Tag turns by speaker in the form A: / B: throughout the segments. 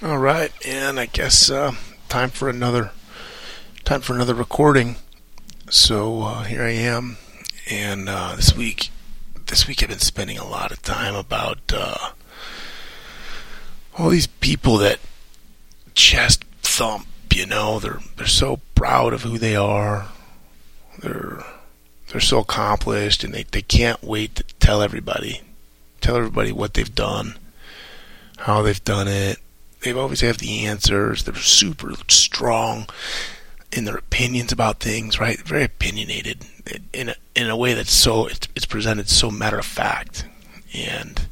A: All right, and I guess uh, time for another time for another recording. So uh, here I am, and uh, this week, this week I've been spending a lot of time about uh, all these people that chest thump. You know, they're they're so proud of who they are. They're they're so accomplished, and they, they can't wait to tell everybody, tell everybody what they've done, how they've done it they always have the answers. They're super strong in their opinions about things, right? Very opinionated in a, in a way that's so it's, it's presented so matter of fact. And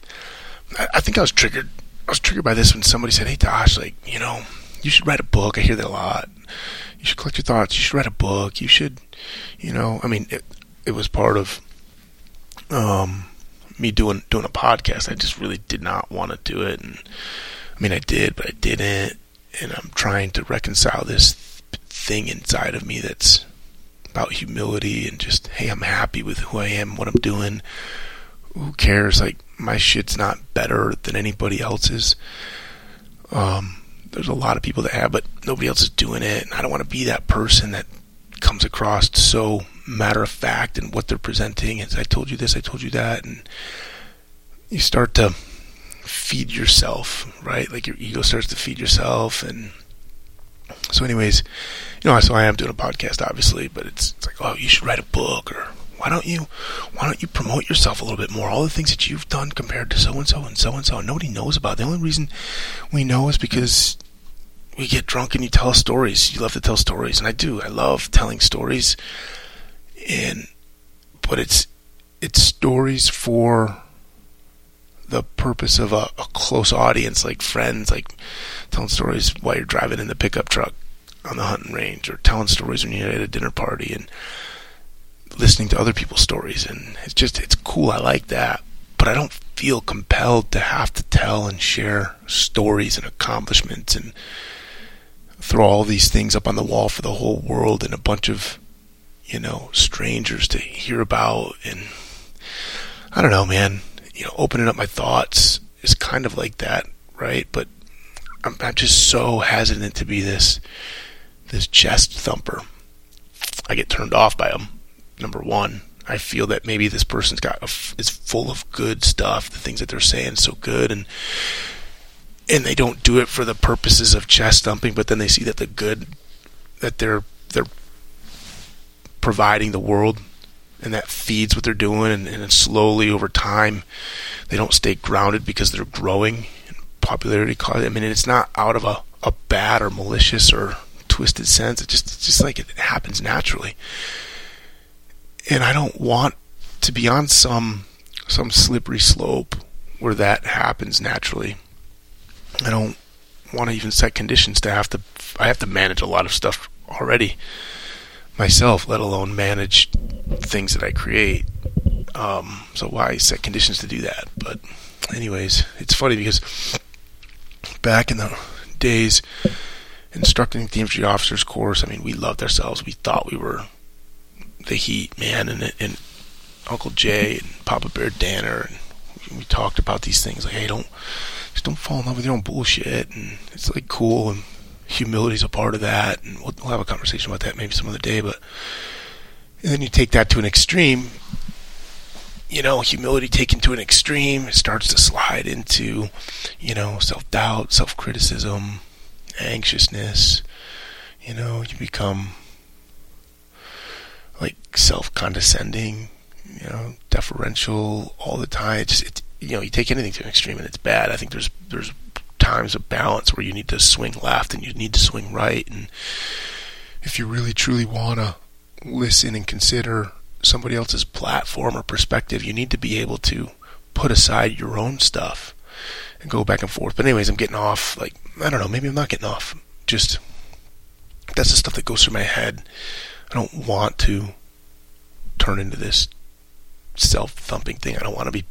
A: I, I, think I was triggered. I was triggered by this when somebody said, "Hey, Tosh, like you know, you should write a book." I hear that a lot. You should collect your thoughts. You should write a book. You should, you know, I mean, it, it was part of um, me doing doing a podcast. I just really did not want to do it, and I mean, I did, but I didn't. And I'm trying to reconcile this thing inside of me that's about humility and just, hey, I'm happy with who I am, what I'm doing. Who cares? Like, my shit's not better than anybody else's. Um, there's a lot of people that have, but nobody else is doing it. And I don't want to be that person that comes across so matter of fact and what they're presenting. As I told you this, I told you that, and you start to feed yourself, right? Like your ego starts to feed yourself, and so, anyways, you know, so I am doing a podcast, obviously, but it's, it's like, oh, you should write a book, or why don't you, why don't you promote yourself a little bit more? All the things that you've done compared to so and so and so and so, nobody knows about. The only reason we know is because we get drunk and you tell us stories. You love to tell stories, and I do. I love telling stories, and but it's it's stories for the purpose of a, a close audience, like friends, like telling stories while you're driving in the pickup truck on the hunting range, or telling stories when you're at a dinner party, and listening to other people's stories. And it's just it's cool. I like that, but I don't feel compelled to have to tell and share stories and accomplishments and throw all these things up on the wall for the whole world and a bunch of you know strangers to hear about and I don't know, man you know, opening up my thoughts is kind of like that, right? But I'm, I'm just so hesitant to be this this chest thumper. I get turned off by them. Number one, I feel that maybe this person's got is full of good stuff. The things that they're saying so good, and and they don't do it for the purposes of chest thumping. But then they see that the good that they're they're providing the world and that feeds what they're doing and, and slowly over time they don't stay grounded because they're growing in popularity. Cause I mean it's not out of a, a bad or malicious or twisted sense. It just it's just like it happens naturally. And I don't want to be on some some slippery slope where that happens naturally. I don't want to even set conditions to have to I have to manage a lot of stuff already myself, let alone manage things that I create. Um, so why set conditions to do that? But anyways, it's funny because back in the days instructing the infantry officers course, I mean, we loved ourselves. We thought we were the heat, man, and, and Uncle Jay and Papa Bear Danner, and we talked about these things like, hey, don't just don't fall in love with your own bullshit, and it's like cool and humility is a part of that, and we'll, we'll have a conversation about that maybe some other day. But and then you take that to an extreme. You know, humility taken to an extreme, it starts to slide into, you know, self doubt, self criticism, anxiousness. You know, you become like self condescending, you know, deferential all the time. It's, it's you know, you take anything to an extreme and it's bad. I think there's there's times of balance where you need to swing left and you need to swing right. And if you really truly want to listen and consider somebody else's platform or perspective, you need to be able to put aside your own stuff and go back and forth. But anyways, I'm getting off. Like I don't know, maybe I'm not getting off. Just that's the stuff that goes through my head. I don't want to turn into this self-thumping thing. I don't want to be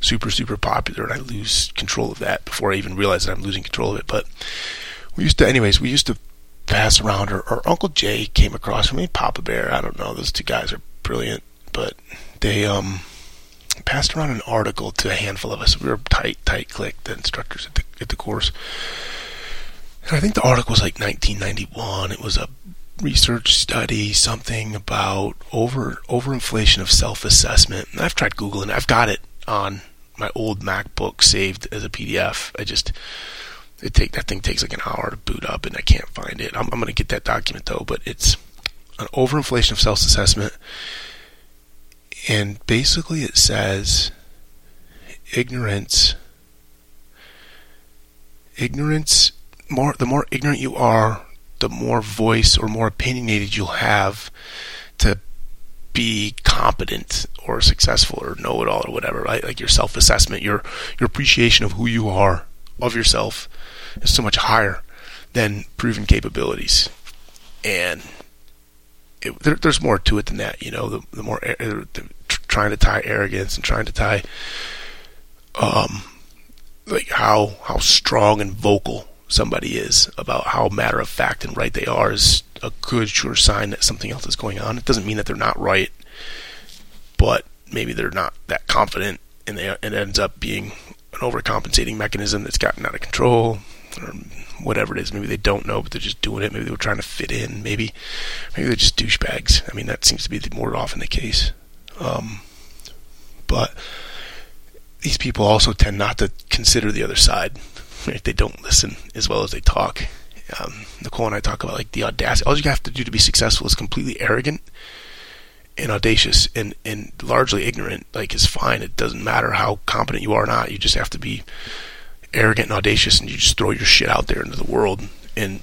A: super super popular and I lose control of that before I even realize that I'm losing control of it. But we used to, anyways, we used to pass around. Or, or Uncle Jay came across from me, Papa Bear. I don't know. Those two guys are brilliant, but they um passed around an article to a handful of us. We were tight, tight click, the instructors at the, at the course. And I think the article was like 1991. It was a research study, something about over overinflation of self-assessment. And I've tried googling. I've got it on my old MacBook saved as a PDF. I just it take that thing takes like an hour to boot up, and I can't find it. I'm, I'm going to get that document though, but it's an overinflation of self-assessment, and basically it says ignorance. Ignorance. More the more ignorant you are, the more voice or more opinionated you'll have to be competent or successful or know it all or whatever, right? Like your self assessment, your your appreciation of who you are, of yourself, is so much higher than proven capabilities. And it, there, there's more to it than that, you know. The, the more uh, the, trying to tie arrogance and trying to tie, um, like how how strong and vocal somebody is about how matter of fact and right they are is a good sure sign that something else is going on. It doesn't mean that they're not right, but maybe they're not that confident, and they, it ends up being an overcompensating mechanism that's gotten out of control, or whatever it is. Maybe they don't know, but they're just doing it. Maybe they were trying to fit in. Maybe, maybe they're just douchebags. I mean, that seems to be the more often the case. Um, but these people also tend not to consider the other side. Right? They don't listen as well as they talk um, Nicole and I talk about like the audacity. All you have to do to be successful is completely arrogant and audacious and, and largely ignorant. Like is fine. It doesn't matter how competent you are or not. You just have to be arrogant and audacious, and you just throw your shit out there into the world, and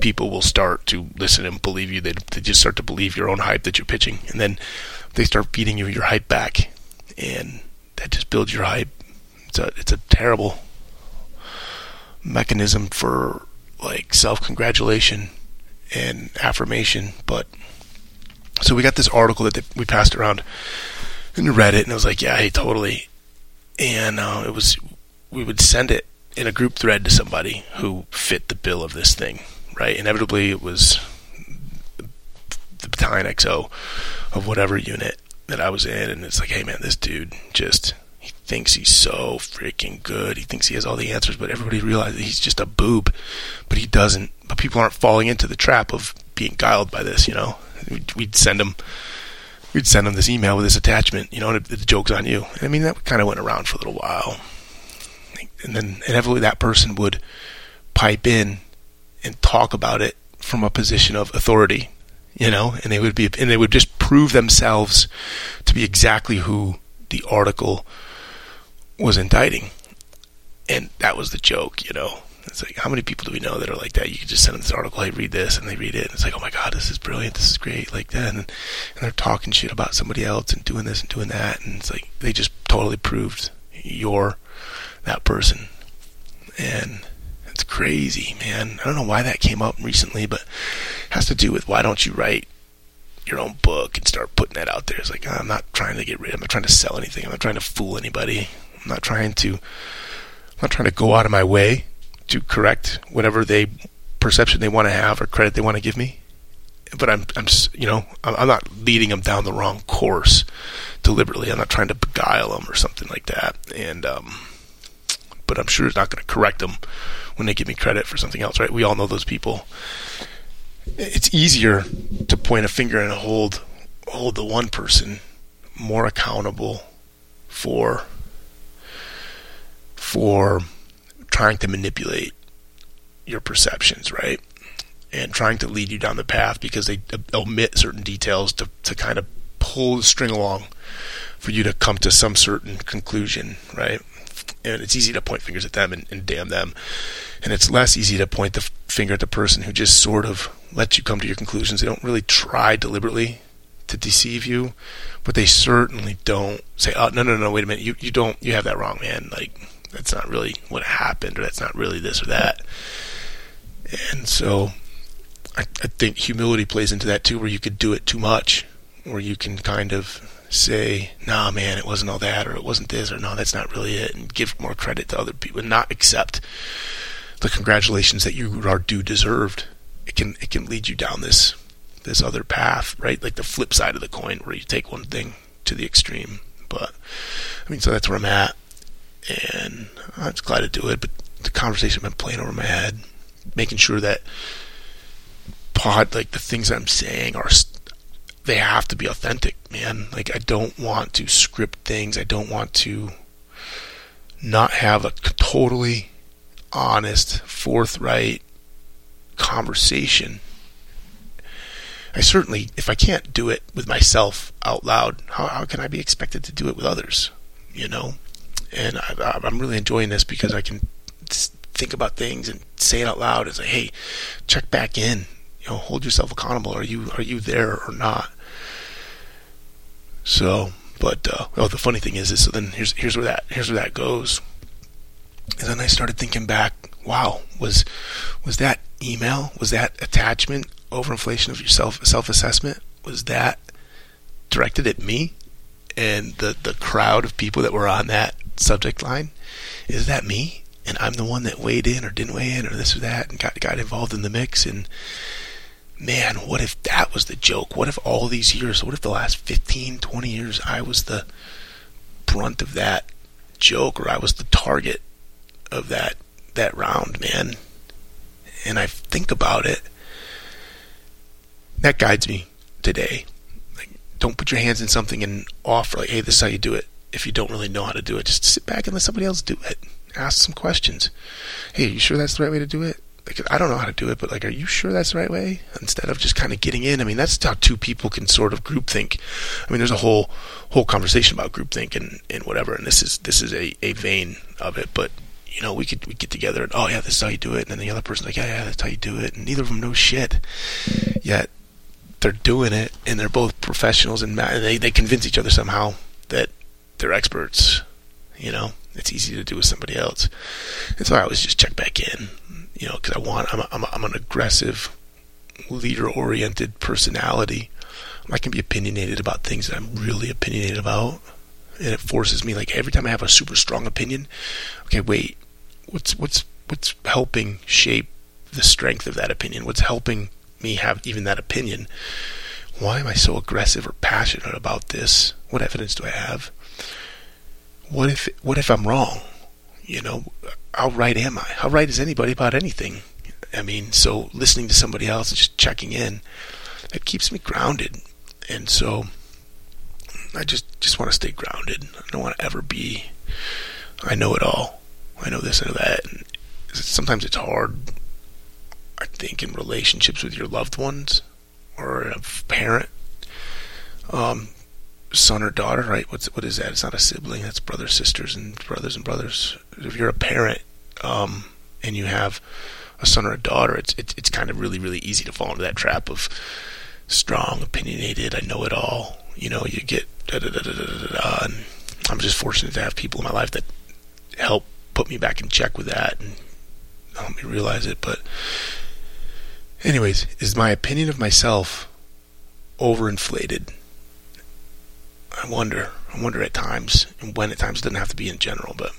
A: people will start to listen and believe you. They, they just start to believe your own hype that you're pitching, and then they start feeding you your hype back, and that just builds your hype. It's a it's a terrible mechanism for like self congratulation and affirmation. But so we got this article that we passed around and read it, and I was like, yeah, hey, totally. And uh, it was we would send it in a group thread to somebody who fit the bill of this thing, right? Inevitably, it was the battalion XO of whatever unit that I was in, and it's like, hey, man, this dude just thinks he's so freaking good. He thinks he has all the answers, but everybody realizes he's just a boob. But he doesn't. But people aren't falling into the trap of being guiled by this. You know, we'd send him, we'd send him this email with this attachment. You know, and the joke's on you. And I mean, that kind of went around for a little while, and then inevitably that person would pipe in and talk about it from a position of authority. You know, and they would be, and they would just prove themselves to be exactly who the article was indicting. And that was the joke, you know. It's like, how many people do we know that are like that? You can just send them this article, hey, read this, and they read it, and it's like, oh my god, this is brilliant, this is great, like that, and, and they're talking shit about somebody else and doing this and doing that, and it's like they just totally proved you're that person, and it's crazy, man. I don't know why that came up recently, but it has to do with why don't you write your own book and start putting that out there. It's like I'm not trying to get rid. I'm not trying to sell anything. I'm not trying to fool anybody. I'm not trying to. I'm not trying to go out of my way to correct whatever they perception they want to have or credit they want to give me. But I'm, I'm, you know, I'm not leading them down the wrong course deliberately. I'm not trying to beguile them or something like that. And, um, but I'm sure it's not going to correct them when they give me credit for something else, right? We all know those people it's easier to point a finger and hold hold the one person more accountable for for trying to manipulate your perceptions, right? And trying to lead you down the path because they omit certain details to, to kind of pull the string along for you to come to some certain conclusion, right? And it's easy to point fingers at them and, and damn them. And it's less easy to point the finger at the person who just sort of lets you come to your conclusions. They don't really try deliberately to deceive you, but they certainly don't say, "Oh, no, no, no, wait a minute, you you don't, you have that wrong, man. Like that's not really what happened, or that's not really this or that." And so, I, I think humility plays into that too, where you could do it too much, where you can kind of say, "Nah, man, it wasn't all that, or it wasn't this, or no, that's not really it," and give more credit to other people, and not accept the congratulations that you are due deserved it can it can lead you down this this other path, right? Like the flip side of the coin, where you take one thing to the extreme. But I mean, so that's where I'm at, and I'm just glad to do it. But the conversation been playing over my head making sure that pod like the things I'm saying are they have to be authentic, man. Like I don't want to script things. I don't want to not have a totally honest, forthright conversation. I certainly, if I can't do it with myself out loud, how, how can I be expected to do it with others? You know? And I, I'm really enjoying this because I can think about things and say it out loud and say, hey, check back in. You know, hold yourself accountable. Are you are you there or not? So, but uh, well, the funny thing is, is so then here's here's where that here's where that goes. And then I started thinking back. Wow, was was that email? Was that attachment overinflation of your self self assessment? Was that directed at me and the the crowd of people that were on that subject line? Is that me? And I'm the one that weighed in or didn't weigh in or this or that and got got involved in the mix and man, what if that was the joke? What if all these years, what if the last 15, 20 years, I was the brunt of that joke or I was the target of that that round, man? And I think about it. That guides me today. Like, don't put your hands in something and offer like, hey, this is how you do it. If you don't really know how to do it, just sit back and let somebody else do it. Ask some questions. Hey, you sure that's the right way to do it? like I don't know how to do it, but like, are you sure that's the right way? Instead of just kind of getting in. I mean, that's how two people can sort of groupthink. I mean, there's a whole whole conversation about groupthink and, and whatever, and this is this is a, a vein of it. But you know, we could we get together and oh yeah, this is how you do it, and then the other person's like yeah yeah that's how you do it, and neither of them know shit, yet they're doing it, and they're both professionals, and they they convince each other somehow that they're experts. You know, it's easy to do with somebody else, and so I always just check back in you know, because I want, I'm, a, I'm, a, I'm an aggressive, leader oriented personality. I can be opinionated about things that I'm really opinionated about. And it forces me, like, every time I have a super strong opinion, okay, wait, what's, what's, what's helping shape the strength of that opinion? What's helping me have even that opinion? Why am I so aggressive or passionate about this? What evidence do I have? What if, what if I'm wrong? You know, how right am I? How right is anybody about anything? I mean, so listening to somebody else and just checking in, it keeps me grounded. And so I just just want to stay grounded. I don't want to ever be I know it all. I know this, I know that. And sometimes it's hard I think in relationships with your loved ones or a parent. Um, son or daughter, right? What's what is that? It's not a sibling. That's brothers, sisters, and brothers and brothers. If you're a parent um, and you have a son or a daughter, it's, it's it's kind of really really easy to fall into that trap of strong, opinionated. I know it all. You know, you get da da da da da da. And I'm just fortunate to have people in my life that help put me back in check with that and help me realize it. But, anyways, is my opinion of myself overinflated? I wonder. I wonder at times, and when at times it doesn't have to be in general, but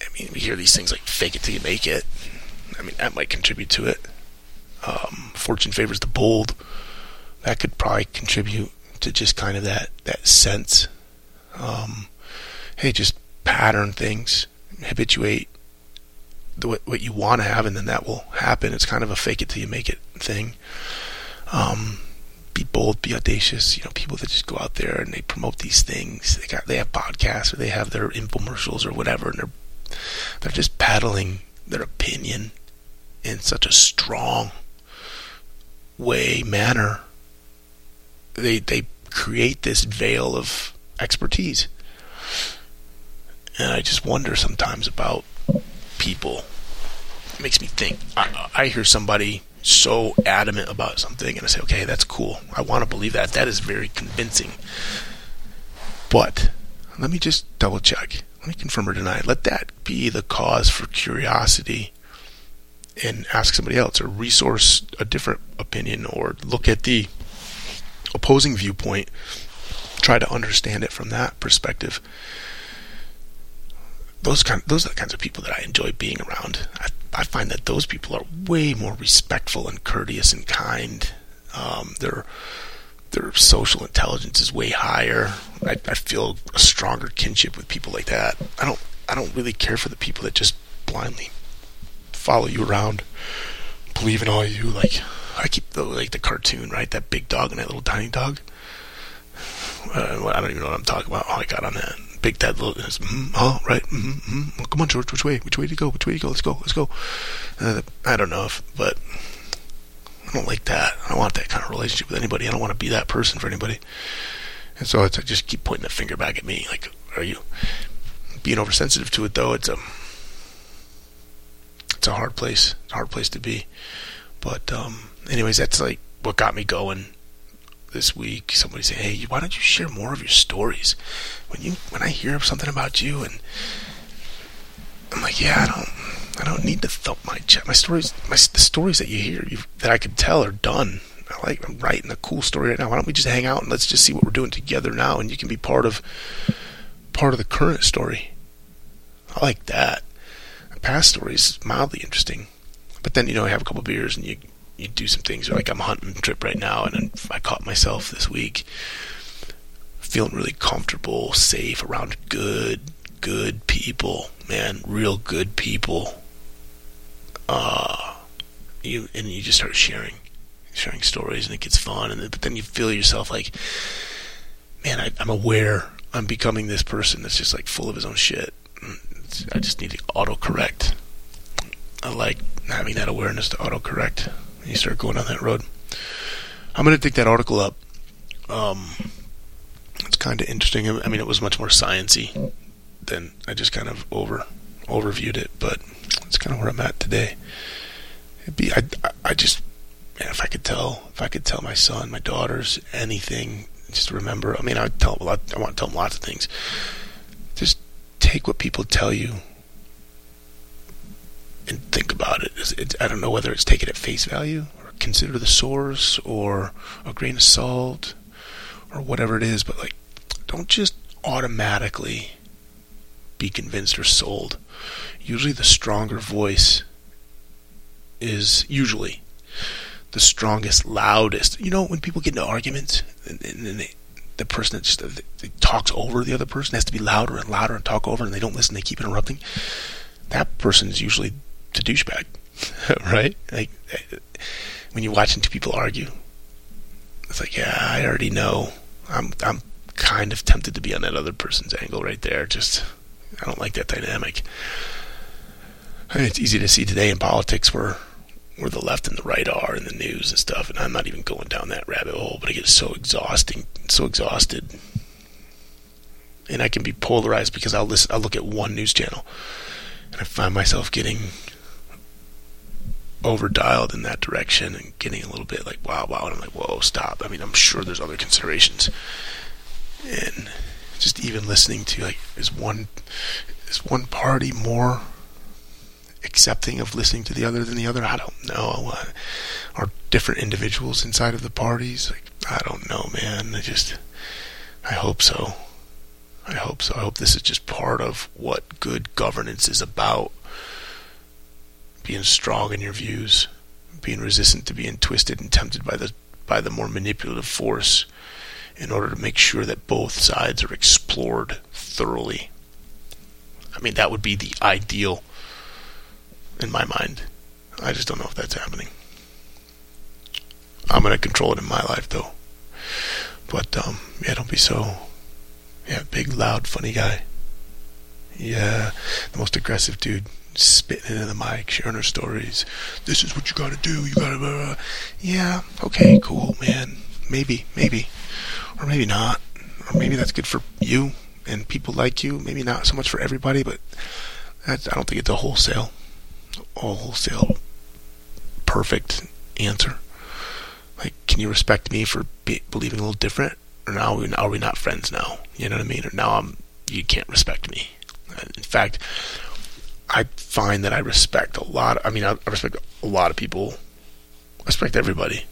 A: I mean, we hear these things like "fake it till you make it." I mean, that might contribute to it. Um, Fortune favors the bold. That could probably contribute to just kind of that that sense. Um, hey, just pattern things, habituate the, what, what you want to have, and then that will happen. It's kind of a fake it till you make it thing. Um, be bold, be audacious. You know, people that just go out there and they promote these things. They got they have podcasts or they have their infomercials or whatever, and they're they're just paddling their opinion in such a strong way manner. They they create this veil of expertise, and I just wonder sometimes about people. It makes me think. I, I hear somebody so adamant about something and I say, okay, that's cool. I want to believe that. That is very convincing. But let me just double check. Let me confirm or deny. Let that be the cause for curiosity and ask somebody else or resource a different opinion or look at the opposing viewpoint. Try to understand it from that perspective. Those kind, those are the kinds of people that I enjoy being around. I I find that those people are way more respectful and courteous and kind. Um, their their social intelligence is way higher. I, I feel a stronger kinship with people like that. I don't I don't really care for the people that just blindly follow you around, believe in all you. Like I keep the like the cartoon, right? That big dog and that little tiny dog. Uh, I don't even know what I'm talking about. How I got on that. Big Ted little, mm, oh, right, mm, mm, well, come on, George, which way? Which way to go? Which way to go? Let's go, let's go. Uh, I don't know if, but I don't like that. I don't want that kind of relationship with anybody. I don't want to be that person for anybody. And so it's, I just keep pointing the finger back at me. Like, are you being oversensitive to it? Though it's a, it's a hard place. A hard place to be. But um, anyways, that's like what got me going this week. Somebody said, "Hey, why don't you share more of your stories?" When you when I hear something about you, and I'm like, "Yeah, I don't, I don't need to thump my chest. My stories, my the stories that you hear that I can tell are done. I like I'm writing a cool story right now. Why don't we just hang out and let's just see what we're doing together now, and you can be part of part of the current story. I like that. Past story is mildly interesting, but then you know, I have a couple beers and you you do some things. Like I'm hunting trip right now, and I caught myself this week feeling really comfortable, safe around good, good people. Man, real good people. Uh, you and you just start sharing, sharing stories, and it gets fun. And but then you feel yourself like, man, I, I'm aware I'm becoming this person that's just like full of his own shit. I just need to autocorrect. I like having that awareness to autocorrect you start going down that road. I'm going to dig that article up. Um, kind of interesting. I mean, it was much more sciency than I just kind of over overviewed it, but it's kind of where I'm at today. It'd be I, I just man, if I could tell if I could tell my son, my daughters anything, just remember. I mean, I tell a lot. I want to tell them lots of things. Just take what people tell you and think about it. it. I don't know whether it's taken at face value or consider the source or a grain of salt or whatever it is, but like, don't just automatically be convinced or sold. Usually, the stronger voice is usually the strongest, loudest. You know, when people get into arguments and, and they, the person that just they talks over the other person has to be louder and louder and talk over, and they don't listen. They keep interrupting. That person is usually the douchebag, right? Like when you're watching two people argue, it's like, yeah, I already know. I'm I'm kind of tempted to be on that other person's angle right there. Just I don't like that dynamic. I mean, it's easy to see today in politics where where the left and the right are in the news and stuff, and I'm not even going down that rabbit hole, but it gets so exhausting, so exhausted, and I can be polarized because I'll listen, I'll look at one news channel, and I find myself getting over dialed in that direction and getting a little bit like wow wow and I'm like whoa stop I mean I'm sure there's other considerations and just even listening to like is one is one party more accepting of listening to the other than the other? I don't know. Are different individuals inside of the parties? Like I don't know man. I just I hope so. I hope so. I hope this is just part of what good governance is about. Being strong in your views, being resistant to being twisted and tempted by the by the more manipulative force in order to make sure that both sides are explored thoroughly. I mean that would be the ideal in my mind. I just don't know if that's happening. I'm gonna control it in my life though. But um yeah, don't be so yeah, big loud funny guy. Yeah, the most aggressive dude spitting into the mic, sharing her stories. This is what you gotta do. You gotta, yeah, okay, cool, man. Maybe, maybe, or maybe not, or maybe that's good for you and people like you. Maybe not so much for everybody, but I don't think it's a wholesale, a wholesale perfect answer. Like, can you respect me for be, believing a little different, or now we, are we not friends now? You know what I mean? Or now I'm you can't respect me. In fact, I find that I respect a lot. I mean, I, respect a lot of people. I respect everybody.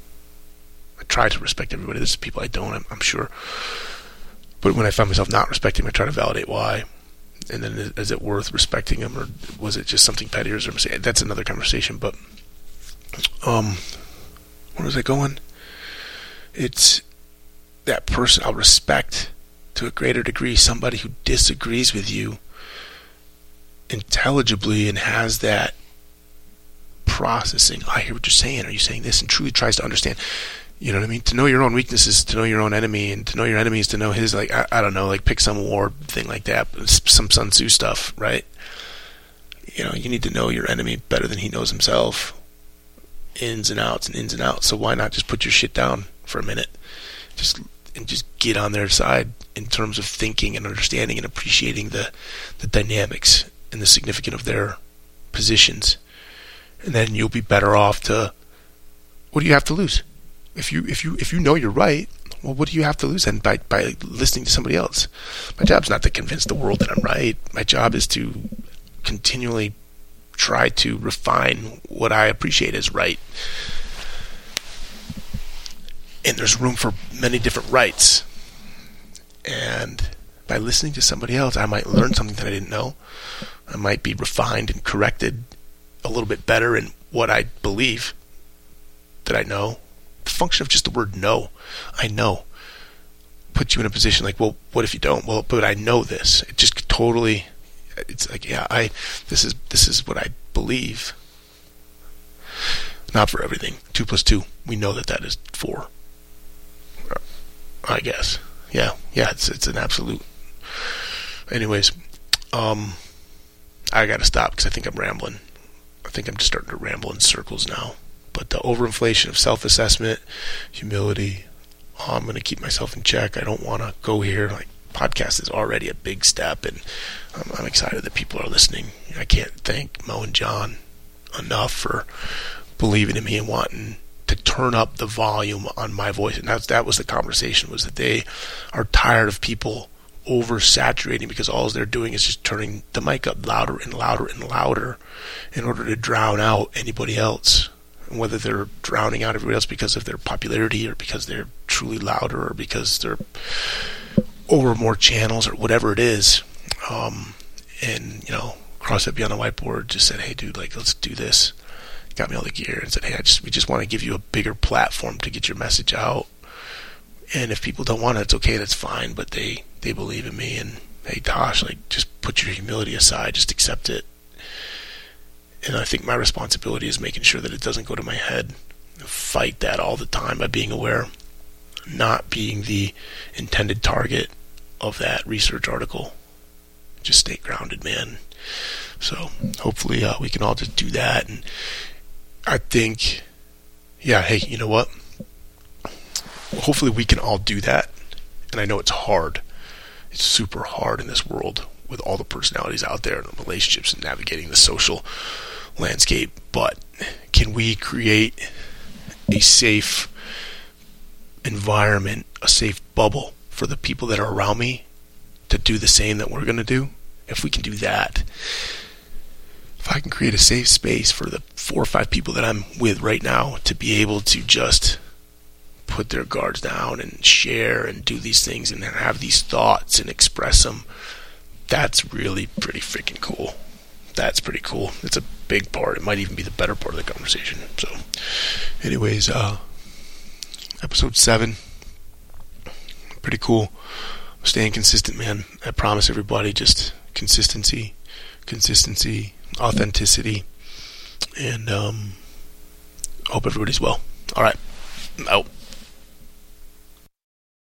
A: Try to respect everybody. There's people I don't. I'm, I'm sure. But when I find myself not respecting, I try to validate why. And then, is it worth respecting them, or was it just something petty or something? That's another conversation. But, um, where was I going? It's that person. I'll respect to a greater degree somebody who disagrees with you intelligibly and has that processing. I hear what you're saying. Are you saying this? And truly tries to understand. You know what I mean? To know your own weaknesses, to know your own enemy, and to know your enemies, to know his. Like I, I don't know, like pick some war thing like that, some Sun Tzu stuff, right? You know, you need to know your enemy better than he knows himself, ins and outs and ins and outs. So why not just put your shit down for a minute, just and just get on their side in terms of thinking and understanding and appreciating the the dynamics and the significance of their positions, and then you'll be better off to. What do you have to lose? If you if you if you know you're right, well, what do you have to lose then by by listening to somebody else? My job's not to convince the world that I'm right. My job is to continually try to refine what I appreciate as right. And there's room for many different rights. And by listening to somebody else, I might learn something that I didn't know. I might be refined and corrected a little bit better in what I believe that I know. The function of just the word know, I know, puts you in a position like, well, what if you don't? Well, but I know this. It just totally, it's like, yeah, I, this is, this is what I believe. Not for everything. Two plus two, we know that that is four. I guess. Yeah, yeah, it's, it's an absolute. Anyways, um, I got to stop because I think I'm rambling. I think I'm just starting to ramble in circles now. But the overinflation of self assessment, humility, oh, I'm going to keep myself in check. I don't want to go here. Like, podcast is already a big step, and I'm, I'm excited that people are listening. I can't thank Mo and John enough for believing in me and wanting to turn up the volume on my voice. And that, that was the conversation was that they are tired of people oversaturating because all they're doing is just turning the mic up louder and louder and louder in order to drown out anybody else. Whether they're drowning out everybody else because of their popularity or because they're truly louder or because they're over more channels or whatever it is. Um, and, you know, cross it beyond the whiteboard, just said, hey, dude, like, let's do this. Got me all the gear and said, hey, I just, we just want to give you a bigger platform to get your message out. And if people don't want it, it's okay, that's fine. But they, they believe in me and hey Tosh, like just put your humility aside, just accept it. And I think my responsibility is making sure that it doesn't go to my head. Fight that all the time by being aware, not being the intended target of that research article. Just stay grounded, man. So hopefully uh, we can all just do that. And I think, yeah, hey, you know what? Hopefully we can all do that. And I know it's hard it's super hard in this world with all the personalities out there and the relationships and navigating the social landscape. But can we create a safe environment, a safe bubble for the people that are around me to do the same that we're going to do? If we can do that, if I can create a safe space for the four or five people that I'm with right now to be able to just put their guards down and share and do these things and have these thoughts and express them, that's really pretty freaking cool. That's pretty cool. It's a big part. It might even be the better part of the conversation. So, anyways, uh, episode seven, pretty cool. Staying consistent, man. I promise everybody just consistency, consistency, authenticity, and um, hope everybody's well. All right, out.